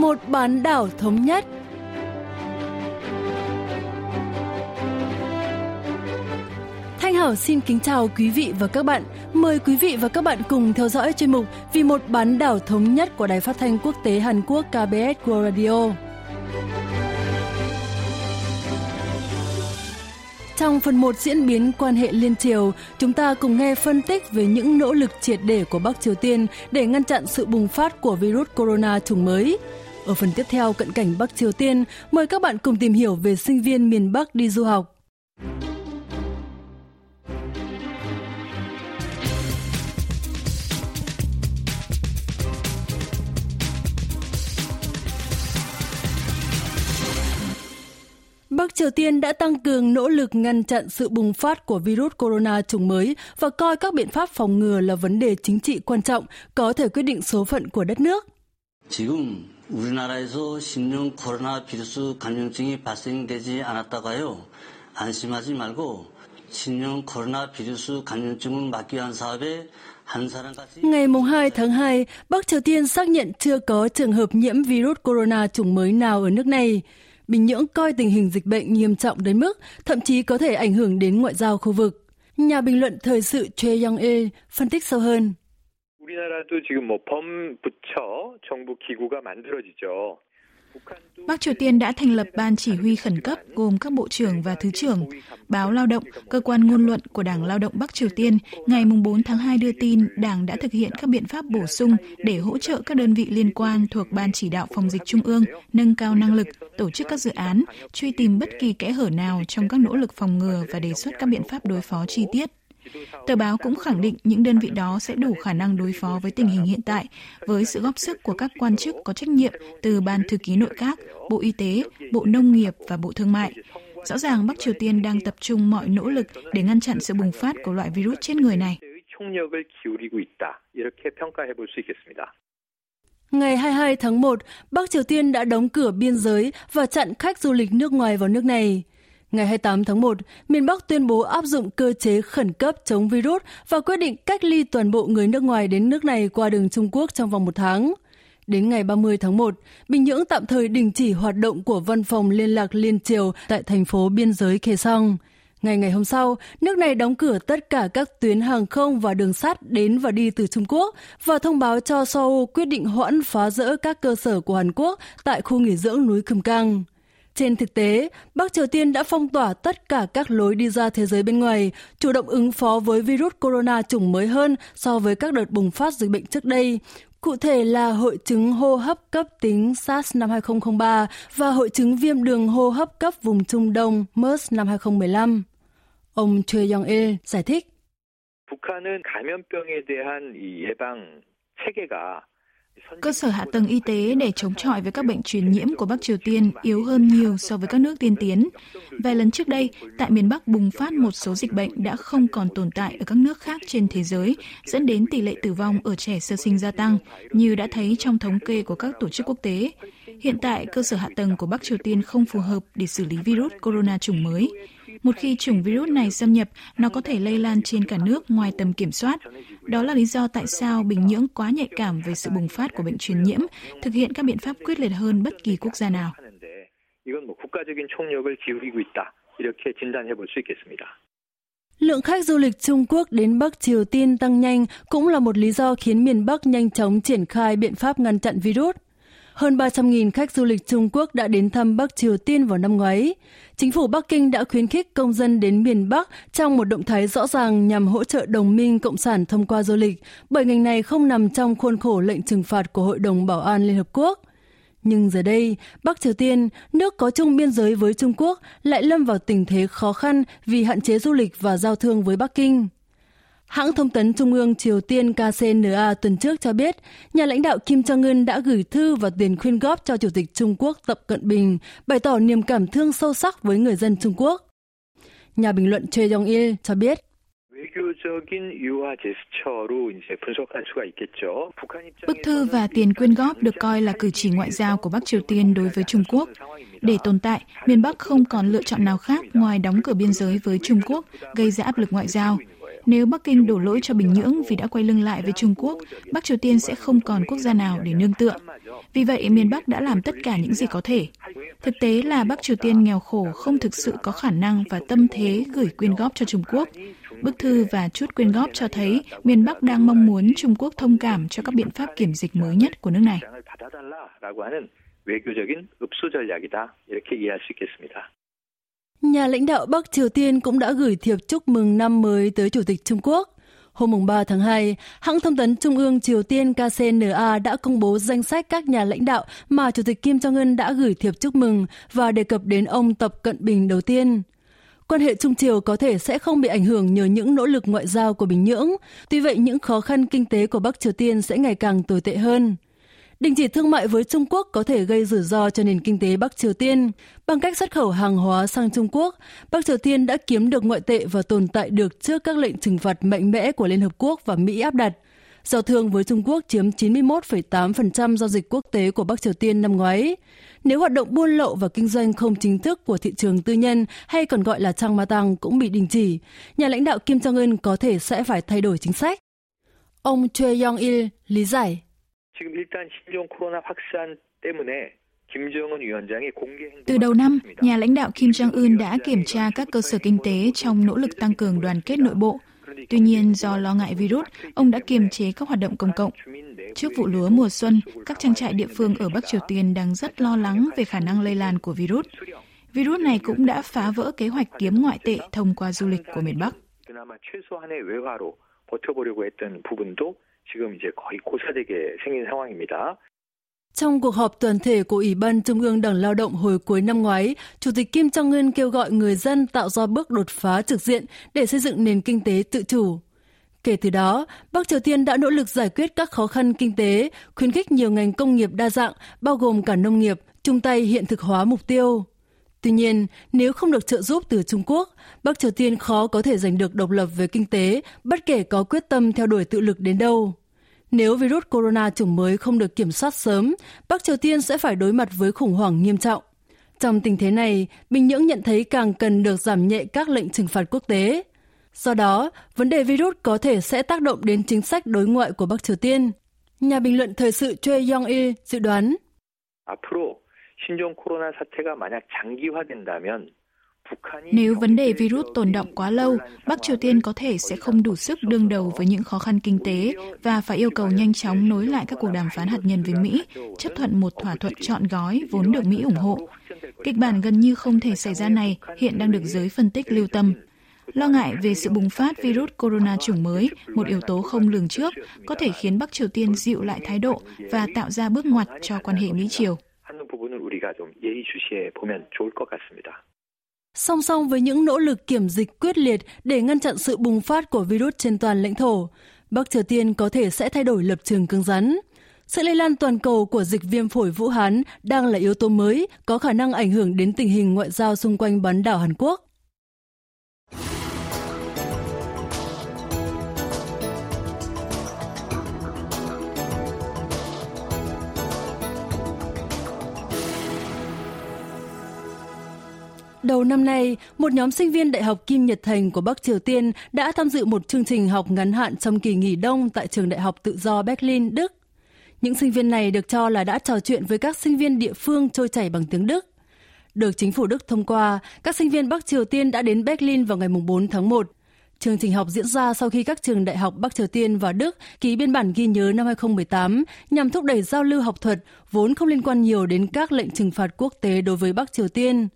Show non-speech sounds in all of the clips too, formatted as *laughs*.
một bán đảo thống nhất. Thanh Hảo xin kính chào quý vị và các bạn. Mời quý vị và các bạn cùng theo dõi chuyên mục Vì một bán đảo thống nhất của Đài Phát thanh Quốc tế Hàn Quốc KBS World Radio. Trong phần 1 diễn biến quan hệ liên triều, chúng ta cùng nghe phân tích về những nỗ lực triệt để của Bắc Triều Tiên để ngăn chặn sự bùng phát của virus corona chủng mới. Ở phần tiếp theo cận cảnh Bắc Triều Tiên, mời các bạn cùng tìm hiểu về sinh viên miền Bắc đi du học. Bắc Triều Tiên đã tăng cường nỗ lực ngăn chặn sự bùng phát của virus corona chủng mới và coi các biện pháp phòng ngừa là vấn đề chính trị quan trọng có thể quyết định số phận của đất nước. 지금 우리나라에서 신종 코로나 비루스 감염증이 발생되지 않았다가요. 안심하지 말고 신종 코로나 비루스 감염증을 막기 위한 사업에 Ngày 2 tháng 2, Bắc Triều Tiên xác nhận chưa có trường hợp nhiễm virus corona chủng mới nào ở nước này. Bình Nhưỡng coi tình hình dịch bệnh nghiêm trọng đến mức thậm chí có thể ảnh hưởng đến ngoại giao khu vực. Nhà bình luận thời sự Choi Young-il phân tích sâu hơn. 우리나라도 지금 뭐 범부처 정부 기구가 만들어지죠. Bắc Triều Tiên đã thành lập ban chỉ huy khẩn cấp gồm các bộ trưởng và thứ trưởng. Báo Lao động, cơ quan ngôn luận của Đảng Lao động Bắc Triều Tiên, ngày 4 tháng 2 đưa tin Đảng đã thực hiện các biện pháp bổ sung để hỗ trợ các đơn vị liên quan thuộc Ban chỉ đạo phòng dịch Trung ương nâng cao năng lực, tổ chức các dự án, truy tìm bất kỳ kẽ hở nào trong các nỗ lực phòng ngừa và đề xuất các biện pháp đối phó chi tiết. Tờ báo cũng khẳng định những đơn vị đó sẽ đủ khả năng đối phó với tình hình hiện tại với sự góp sức của các quan chức có trách nhiệm từ Ban Thư ký Nội các, Bộ Y tế, Bộ Nông nghiệp và Bộ Thương mại. Rõ ràng Bắc Triều Tiên đang tập trung mọi nỗ lực để ngăn chặn sự bùng phát của loại virus trên người này. Ngày 22 tháng 1, Bắc Triều Tiên đã đóng cửa biên giới và chặn khách du lịch nước ngoài vào nước này. Ngày 28 tháng 1, miền Bắc tuyên bố áp dụng cơ chế khẩn cấp chống virus và quyết định cách ly toàn bộ người nước ngoài đến nước này qua đường Trung Quốc trong vòng một tháng. Đến ngày 30 tháng 1, Bình Nhưỡng tạm thời đình chỉ hoạt động của văn phòng liên lạc liên triều tại thành phố biên giới Khe Song. Ngày ngày hôm sau, nước này đóng cửa tất cả các tuyến hàng không và đường sắt đến và đi từ Trung Quốc và thông báo cho Seoul quyết định hoãn phá rỡ các cơ sở của Hàn Quốc tại khu nghỉ dưỡng núi Khâm Cang. Trên thực tế, Bắc Triều Tiên đã phong tỏa tất cả các lối đi ra thế giới bên ngoài, chủ động ứng phó với virus corona chủng mới hơn so với các đợt bùng phát dịch bệnh trước đây. Cụ thể là hội chứng hô hấp cấp tính SARS năm 2003 và hội chứng viêm đường hô hấp cấp vùng Trung Đông MERS năm 2015. Ông Choi Young-il giải thích. 북한은 감염병에 대한 예방 체계가 Cơ sở hạ tầng y tế để chống chọi với các bệnh truyền nhiễm của Bắc Triều Tiên yếu hơn nhiều so với các nước tiên tiến. Vài lần trước đây, tại miền Bắc bùng phát một số dịch bệnh đã không còn tồn tại ở các nước khác trên thế giới, dẫn đến tỷ lệ tử vong ở trẻ sơ sinh gia tăng, như đã thấy trong thống kê của các tổ chức quốc tế. Hiện tại, cơ sở hạ tầng của Bắc Triều Tiên không phù hợp để xử lý virus corona chủng mới. Một khi chủng virus này xâm nhập, nó có thể lây lan trên cả nước ngoài tầm kiểm soát. Đó là lý do tại sao Bình Nhưỡng quá nhạy cảm về sự bùng phát của bệnh truyền nhiễm, thực hiện các biện pháp quyết liệt hơn bất kỳ quốc gia nào. Lượng khách du lịch Trung Quốc đến Bắc Triều Tiên tăng nhanh cũng là một lý do khiến miền Bắc nhanh chóng triển khai biện pháp ngăn chặn virus. Hơn 300.000 khách du lịch Trung Quốc đã đến thăm Bắc Triều Tiên vào năm ngoái. Chính phủ Bắc Kinh đã khuyến khích công dân đến miền Bắc trong một động thái rõ ràng nhằm hỗ trợ đồng minh cộng sản thông qua du lịch, bởi ngành này không nằm trong khuôn khổ lệnh trừng phạt của Hội đồng Bảo an Liên Hợp Quốc. Nhưng giờ đây, Bắc Triều Tiên, nước có chung biên giới với Trung Quốc, lại lâm vào tình thế khó khăn vì hạn chế du lịch và giao thương với Bắc Kinh. Hãng thông tấn Trung ương Triều Tiên KCNA tuần trước cho biết, nhà lãnh đạo Kim Jong-un đã gửi thư và tiền khuyên góp cho Chủ tịch Trung Quốc Tập Cận Bình, bày tỏ niềm cảm thương sâu sắc với người dân Trung Quốc. Nhà bình luận Choi Yong-il cho biết, Bức thư và tiền quyên góp được coi là cử chỉ ngoại giao của Bắc Triều Tiên đối với Trung Quốc. Để tồn tại, miền Bắc không còn lựa chọn nào khác ngoài đóng cửa biên giới với Trung Quốc, gây ra áp lực ngoại giao. Nếu Bắc Kinh đổ lỗi cho Bình Nhưỡng vì đã quay lưng lại với Trung Quốc, Bắc Triều Tiên sẽ không còn quốc gia nào để nương tựa. Vì vậy, miền Bắc đã làm tất cả những gì có thể. Thực tế là Bắc Triều Tiên nghèo khổ không thực sự có khả năng và tâm thế gửi quyên góp cho Trung Quốc. Bức thư và chút quyên góp cho thấy miền Bắc đang mong muốn Trung Quốc thông cảm cho các biện pháp kiểm dịch mới nhất của nước này. Nhà lãnh đạo Bắc Triều Tiên cũng đã gửi thiệp chúc mừng năm mới tới Chủ tịch Trung Quốc. Hôm 3 tháng 2, hãng thông tấn Trung ương Triều Tiên KCNA đã công bố danh sách các nhà lãnh đạo mà Chủ tịch Kim Jong-un đã gửi thiệp chúc mừng và đề cập đến ông Tập Cận Bình đầu tiên. Quan hệ Trung Triều có thể sẽ không bị ảnh hưởng nhờ những nỗ lực ngoại giao của Bình Nhưỡng, tuy vậy những khó khăn kinh tế của Bắc Triều Tiên sẽ ngày càng tồi tệ hơn. Đình chỉ thương mại với Trung Quốc có thể gây rủi ro cho nền kinh tế Bắc Triều Tiên. Bằng cách xuất khẩu hàng hóa sang Trung Quốc, Bắc Triều Tiên đã kiếm được ngoại tệ và tồn tại được trước các lệnh trừng phạt mạnh mẽ của Liên Hợp Quốc và Mỹ áp đặt. Giao thương với Trung Quốc chiếm 91,8% giao dịch quốc tế của Bắc Triều Tiên năm ngoái. Nếu hoạt động buôn lậu và kinh doanh không chính thức của thị trường tư nhân hay còn gọi là trang ma tăng cũng bị đình chỉ, nhà lãnh đạo Kim Jong-un có thể sẽ phải thay đổi chính sách. Ông Choi Yong-il lý giải. 지금 일단 신종 코로나 확산 때문에 từ đầu năm, nhà lãnh đạo Kim Jong-un đã kiểm tra các cơ sở kinh tế trong nỗ lực tăng cường đoàn kết nội bộ. Tuy nhiên, do lo ngại virus, ông đã kiềm chế các hoạt động công cộng. Trước vụ lúa mùa xuân, các trang trại địa phương ở Bắc Triều Tiên đang rất lo lắng về khả năng lây lan của virus. Virus này cũng đã phá vỡ kế hoạch kiếm ngoại tệ thông qua du lịch của miền Bắc. 지금 이제 거의 고사되게 생긴 상황입니다. Trong cuộc họp toàn thể của Ủy ban Trung ương Đảng Lao động hồi cuối năm ngoái, Chủ tịch Kim Jong-un kêu gọi người dân tạo ra bước đột phá trực diện để xây dựng nền kinh tế tự chủ. Kể từ đó, Bắc Triều Tiên đã nỗ lực giải quyết các khó khăn kinh tế, khuyến khích nhiều ngành công nghiệp đa dạng, bao gồm cả nông nghiệp, chung tay hiện thực hóa mục tiêu. Tuy nhiên, nếu không được trợ giúp từ Trung Quốc, Bắc Triều Tiên khó có thể giành được độc lập về kinh tế, bất kể có quyết tâm theo đuổi tự lực đến đâu. Nếu virus corona chủng mới không được kiểm soát sớm, Bắc Triều Tiên sẽ phải đối mặt với khủng hoảng nghiêm trọng. Trong tình thế này, Bình Nhưỡng nhận thấy càng cần được giảm nhẹ các lệnh trừng phạt quốc tế. Do đó, vấn đề virus có thể sẽ tác động đến chính sách đối ngoại của Bắc Triều Tiên. Nhà bình luận thời sự Choi Yong-il dự đoán. 앞으로 신종 코로나 사태가 만약 장기화된다면 nếu vấn đề virus tồn động quá lâu, Bắc Triều Tiên có thể sẽ không đủ sức đương đầu với những khó khăn kinh tế và phải yêu cầu nhanh chóng nối lại các cuộc đàm phán hạt nhân với Mỹ, chấp thuận một thỏa thuận trọn gói vốn được Mỹ ủng hộ. Kịch bản gần như không thể xảy ra này hiện đang được giới phân tích lưu tâm. Lo ngại về sự bùng phát virus corona chủng mới, một yếu tố không lường trước, có thể khiến Bắc Triều Tiên dịu lại thái độ và tạo ra bước ngoặt cho quan hệ Mỹ-Triều. Song song với những nỗ lực kiểm dịch quyết liệt để ngăn chặn sự bùng phát của virus trên toàn lãnh thổ, Bắc Triều Tiên có thể sẽ thay đổi lập trường cứng rắn. Sự lây lan toàn cầu của dịch viêm phổi Vũ Hán đang là yếu tố mới có khả năng ảnh hưởng đến tình hình ngoại giao xung quanh bán đảo Hàn Quốc. Đầu năm nay, một nhóm sinh viên Đại học Kim Nhật Thành của Bắc Triều Tiên đã tham dự một chương trình học ngắn hạn trong kỳ nghỉ đông tại trường Đại học Tự do Berlin, Đức. Những sinh viên này được cho là đã trò chuyện với các sinh viên địa phương trôi chảy bằng tiếng Đức. Được chính phủ Đức thông qua, các sinh viên Bắc Triều Tiên đã đến Berlin vào ngày 4 tháng 1. Chương trình học diễn ra sau khi các trường đại học Bắc Triều Tiên và Đức ký biên bản ghi nhớ năm 2018 nhằm thúc đẩy giao lưu học thuật vốn không liên quan nhiều đến các lệnh trừng phạt quốc tế đối với Bắc Triều Tiên.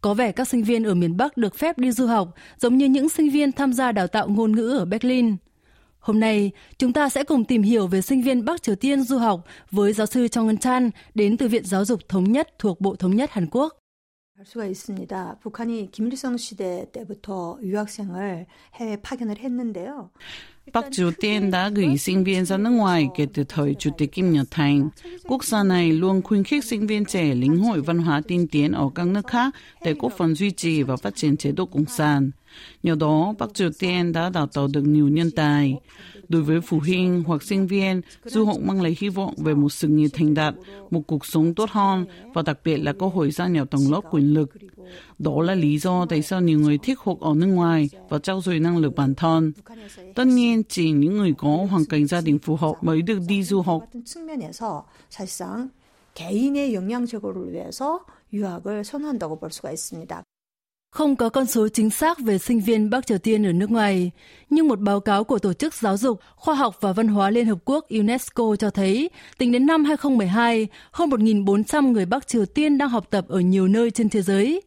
Có vẻ các sinh viên ở miền Bắc được phép đi du học, giống như những sinh viên tham gia đào tạo ngôn ngữ ở Berlin. Hôm nay, chúng ta sẽ cùng tìm hiểu về sinh viên Bắc Triều Tiên du học với giáo sư Trong Ngân Chan đến từ Viện Giáo dục Thống nhất thuộc Bộ Thống nhất Hàn Quốc. 알 수가 있습니다. 북한이 김일성 시대 때부터 유학생을 해외 파견을 했는데요. Bắc Triều Tiên đã gửi sinh viên ra nước ngoài kể từ thời Chủ tịch Kim Nhật Thành. Quốc gia này luôn khuyến khích sinh viên trẻ lĩnh hội văn hóa tiên tiến ở các nước khác để góp phần duy trì và phát triển chế độ cộng sản. Nhờ đó, Bắc Triều Tiên đã đào tạo được nhiều nhân tài. Đối với phụ huynh hoặc sinh viên, du học mang lại hy vọng về một sự nghiệp thành đạt, một cuộc sống tốt hơn và đặc biệt là cơ hội gia nhập tầng lớp quyền lực. Đó là lý do tại sao nhiều người thích học ở nước ngoài và trau dồi năng lực bản thân. Tất nhiên, chỉ những người có hoàn cảnh gia đình phù hợp mới được đi du học. 개인의 영양제고를 위해서 유학을 선호한다고 볼 수가 있습니다. Không có con số chính xác về sinh viên Bắc Triều Tiên ở nước ngoài, nhưng một báo cáo của Tổ chức Giáo dục, Khoa học và Văn hóa Liên Hợp Quốc UNESCO cho thấy, tính đến năm 2012, hơn 1.400 người Bắc Triều Tiên đang học tập ở nhiều nơi trên thế giới.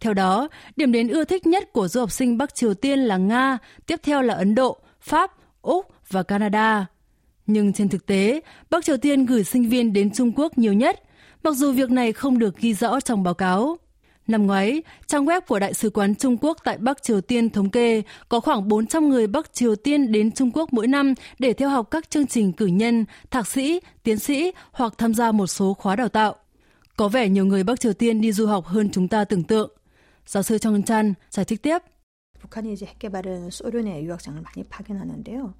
Theo đó, điểm đến ưa thích nhất của du học sinh Bắc Triều Tiên là Nga, tiếp theo là Ấn Độ, Pháp, Úc và Canada. Nhưng trên thực tế, Bắc Triều Tiên gửi sinh viên đến Trung Quốc nhiều nhất, mặc dù việc này không được ghi rõ trong báo cáo. Năm ngoái, trang web của Đại sứ quán Trung Quốc tại Bắc Triều Tiên thống kê có khoảng 400 người Bắc Triều Tiên đến Trung Quốc mỗi năm để theo học các chương trình cử nhân, thạc sĩ, tiến sĩ hoặc tham gia một số khóa đào tạo. Có vẻ nhiều người Bắc Triều Tiên đi du học hơn chúng ta tưởng tượng. Giáo sư Trong Chan giải thích tiếp. 북한이 이제 핵 개발은 소련의 유학생을 많이 파견하는데요.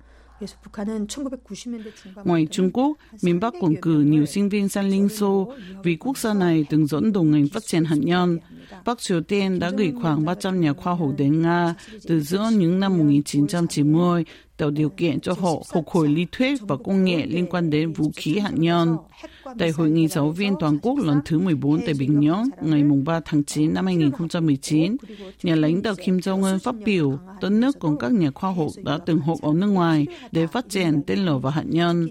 Ngoài Trung Quốc, miền Bắc còn cử nhiều sinh viên sang Liên Xô vì quốc gia này từng dẫn đầu ngành phát triển hạt nhân. Bắc Triều Tiên đã gửi khoảng 300 nhà khoa học đến Nga từ giữa những năm 1990 tạo điều kiện cho họ phục hồi lý thuyết và công nghệ liên quan đến vũ khí hạt nhân. Tại Hội nghị giáo viên toàn quốc lần thứ 14 tại Bình Nhưỡng ngày 3 tháng 9 năm 2019, nhà lãnh đạo Kim Jong-un phát biểu đất nước cùng các nhà khoa học đã từng học ở nước ngoài để phát triển tên lửa và hạt nhân.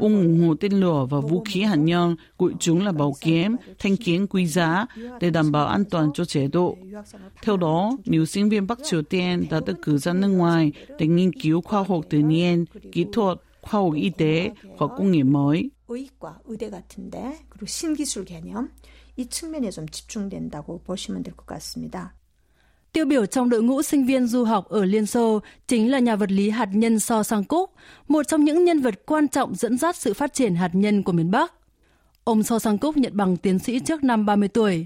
Ông ủng hộ tên lửa và vũ khí hạt nhân, gọi chúng là bảo kiếm, thanh kiếm quý giá để đảm bảo an toàn cho chế độ. Theo đó, nhiều sinh viên Bắc Triều Tiên đã được cử ra nước ngoài để nghiên cứu khoa học tự nhiên, kỹ thuật, khoa học y tế và công nghệ mới. 의과, 의대 같은데 그리고 신기술 개념 이 측면에 좀 집중된다고 보시면 될 것 같습니다. Tiêu biểu trong đội ngũ sinh viên du học ở Liên Xô chính là nhà vật lý hạt nhân So Sang Cúc, một trong những nhân vật quan trọng dẫn dắt sự phát triển hạt nhân của miền Bắc. Ông So Sang Cúc nhận bằng tiến sĩ trước năm 30 tuổi.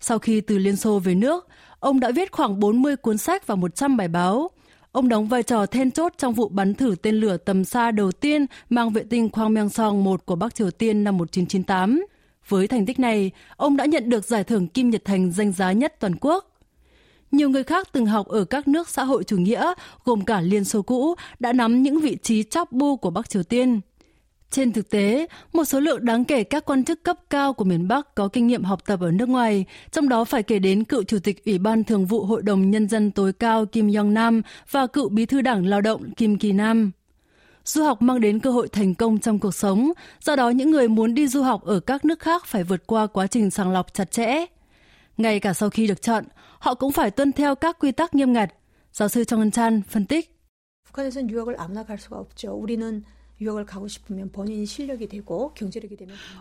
Sau khi từ Liên Xô về nước, ông đã viết khoảng 40 cuốn sách và 100 bài báo, Ông đóng vai trò then chốt trong vụ bắn thử tên lửa tầm xa đầu tiên mang vệ tinh Kwang Myong-song 1 của Bắc Triều Tiên năm 1998. Với thành tích này, ông đã nhận được giải thưởng Kim Nhật Thành danh giá nhất toàn quốc. Nhiều người khác từng học ở các nước xã hội chủ nghĩa, gồm cả Liên Xô cũ, đã nắm những vị trí chóp bu của Bắc Triều Tiên. Trên thực tế, một số lượng đáng kể các quan chức cấp cao của miền Bắc có kinh nghiệm học tập ở nước ngoài, trong đó phải kể đến cựu Chủ tịch Ủy ban Thường vụ Hội đồng Nhân dân tối cao Kim Yong Nam và cựu Bí thư Đảng Lao động Kim Kỳ Nam. Du học mang đến cơ hội thành công trong cuộc sống, do đó những người muốn đi du học ở các nước khác phải vượt qua quá trình sàng lọc chặt chẽ. Ngay cả sau khi được chọn, họ cũng phải tuân theo các quy tắc nghiêm ngặt. Giáo sư Trong Chan phân tích. 북한에선 유학을 아무나 갈 수가 없죠. 우리는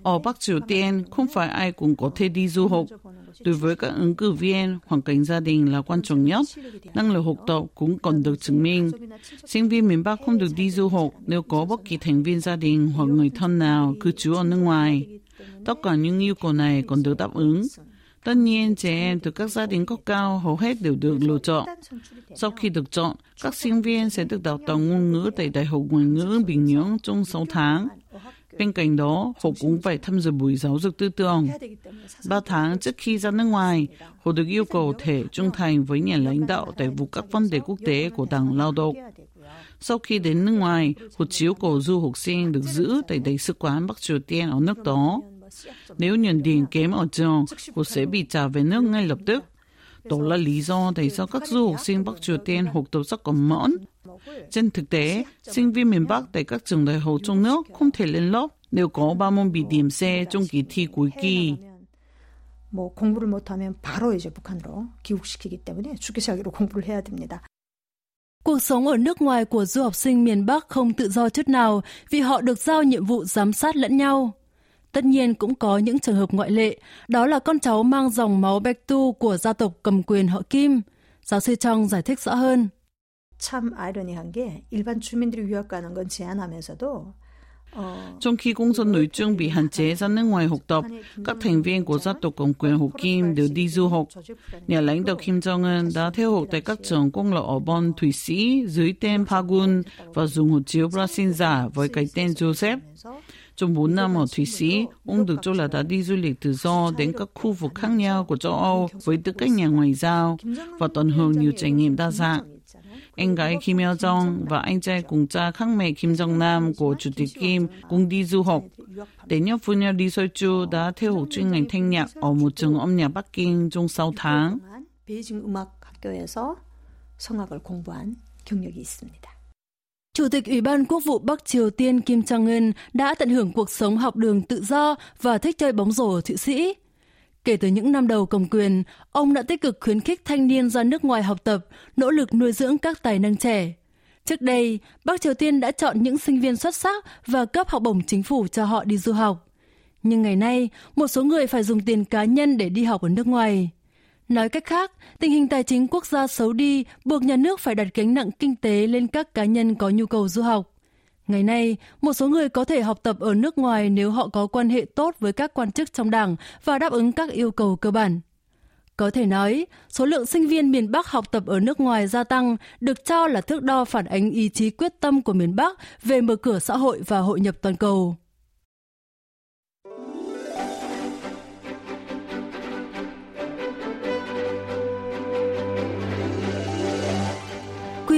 ở Bắc Triều Tiên không phải ai cũng có thể đi du học. Đối với các ứng cử viên, hoàn cảnh gia đình là quan trọng nhất. Năng lực học tập cũng còn được chứng minh. Sinh viên miền Bắc không được đi du học nếu có bất kỳ thành viên gia đình hoặc người thân nào cư trú ở nước ngoài. Tất cả những yêu cầu này còn được đáp ứng. Tất nhiên, trẻ em từ các gia đình cấp cao hầu hết đều được lựa chọn. Sau khi được chọn, các sinh viên sẽ được đào tạo ngôn ngữ tại Đại học Ngoại ngữ Bình Nhưỡng trong 6 tháng. Bên cạnh đó, họ cũng phải tham dự buổi giáo dục tư tưởng. Ba tháng trước khi ra nước ngoài, họ được yêu cầu thể trung thành với nhà lãnh đạo tại vụ các vấn đề quốc tế của Đảng Lao động. Sau khi đến nước ngoài, hộ chiếu của du học sinh được giữ tại Đại sứ quán Bắc Triều Tiên ở nước đó. Nếu nhận điểm kém ở trường, họ sẽ bị trả về nước ngay lập tức. Đó là lý do tại sao các du học sinh Bắc Triều Tiên học tập rất còn mẫn. Trên thực tế, sinh viên miền Bắc tại các trường đại học trong nước không thể lên lớp nếu có ba môn bị điểm C trong kỳ thi cuối kỳ. 뭐 공부를 못하면 바로 이제 북한으로 귀국시키기 때문에 주기자기로 *laughs* 공부를 해야 됩니다. Cuộc sống ở nước ngoài của du học sinh miền Bắc không tự do chút nào vì họ được giao nhiệm vụ giám sát lẫn nhau. Tất nhiên cũng có những trường hợp ngoại lệ, đó là con cháu mang dòng máu Bạch Tu của gia tộc cầm quyền họ Kim. Giáo sư Trong giải thích rõ hơn. 참 아이러니한 게 일반 주민들이 유학 가는 건 제한하면서도 Trong khi công dân nội trương bị hạn chế ra nước ngoài học tập, các thành viên của gia tộc cầm quyền Hồ Kim đều đi du học. Nhà lãnh đạo Kim Jong-un đã theo học tại các trường công lập ở Bonn, Thụy Sĩ dưới tên Pagun và dùng hộ chiếu Brazil giả với cái tên Joseph. Trong 4 năm ở Thụy Sĩ, ông được cho là đã đi du lịch tự do đến các khu vực khác nhau của châu Âu với tư cách nhà ngoại giao và tận hưởng nhiều trải nghiệm đa dạng. Anh gái Kim Yo Jong và anh trai cùng cha khác mẹ Kim Jong Nam của Chủ tịch Kim cùng đi du học. Để nhớ phu nhân Lee Sol Chu đã theo học chuyên ngành thanh nhạc ở một trường âm nhạc Bắc Kinh trong 6 tháng. 베이징 음악 학교에서 성악을 공부한 경력이 있습니다. Chủ tịch Ủy ban Quốc vụ Bắc Triều Tiên Kim Jong-un đã tận hưởng cuộc sống học đường tự do và thích chơi bóng rổ ở Thụy Sĩ. Kể từ những năm đầu cầm quyền, ông đã tích cực khuyến khích thanh niên ra nước ngoài học tập, nỗ lực nuôi dưỡng các tài năng trẻ. Trước đây, Bắc Triều Tiên đã chọn những sinh viên xuất sắc và cấp học bổng chính phủ cho họ đi du học. Nhưng ngày nay, một số người phải dùng tiền cá nhân để đi học ở nước ngoài. Nói cách khác, tình hình tài chính quốc gia xấu đi buộc nhà nước phải đặt gánh nặng kinh tế lên các cá nhân có nhu cầu du học. Ngày nay, một số người có thể học tập ở nước ngoài nếu họ có quan hệ tốt với các quan chức trong đảng và đáp ứng các yêu cầu cơ bản. Có thể nói, số lượng sinh viên miền Bắc học tập ở nước ngoài gia tăng được cho là thước đo phản ánh ý chí quyết tâm của miền Bắc về mở cửa xã hội và hội nhập toàn cầu.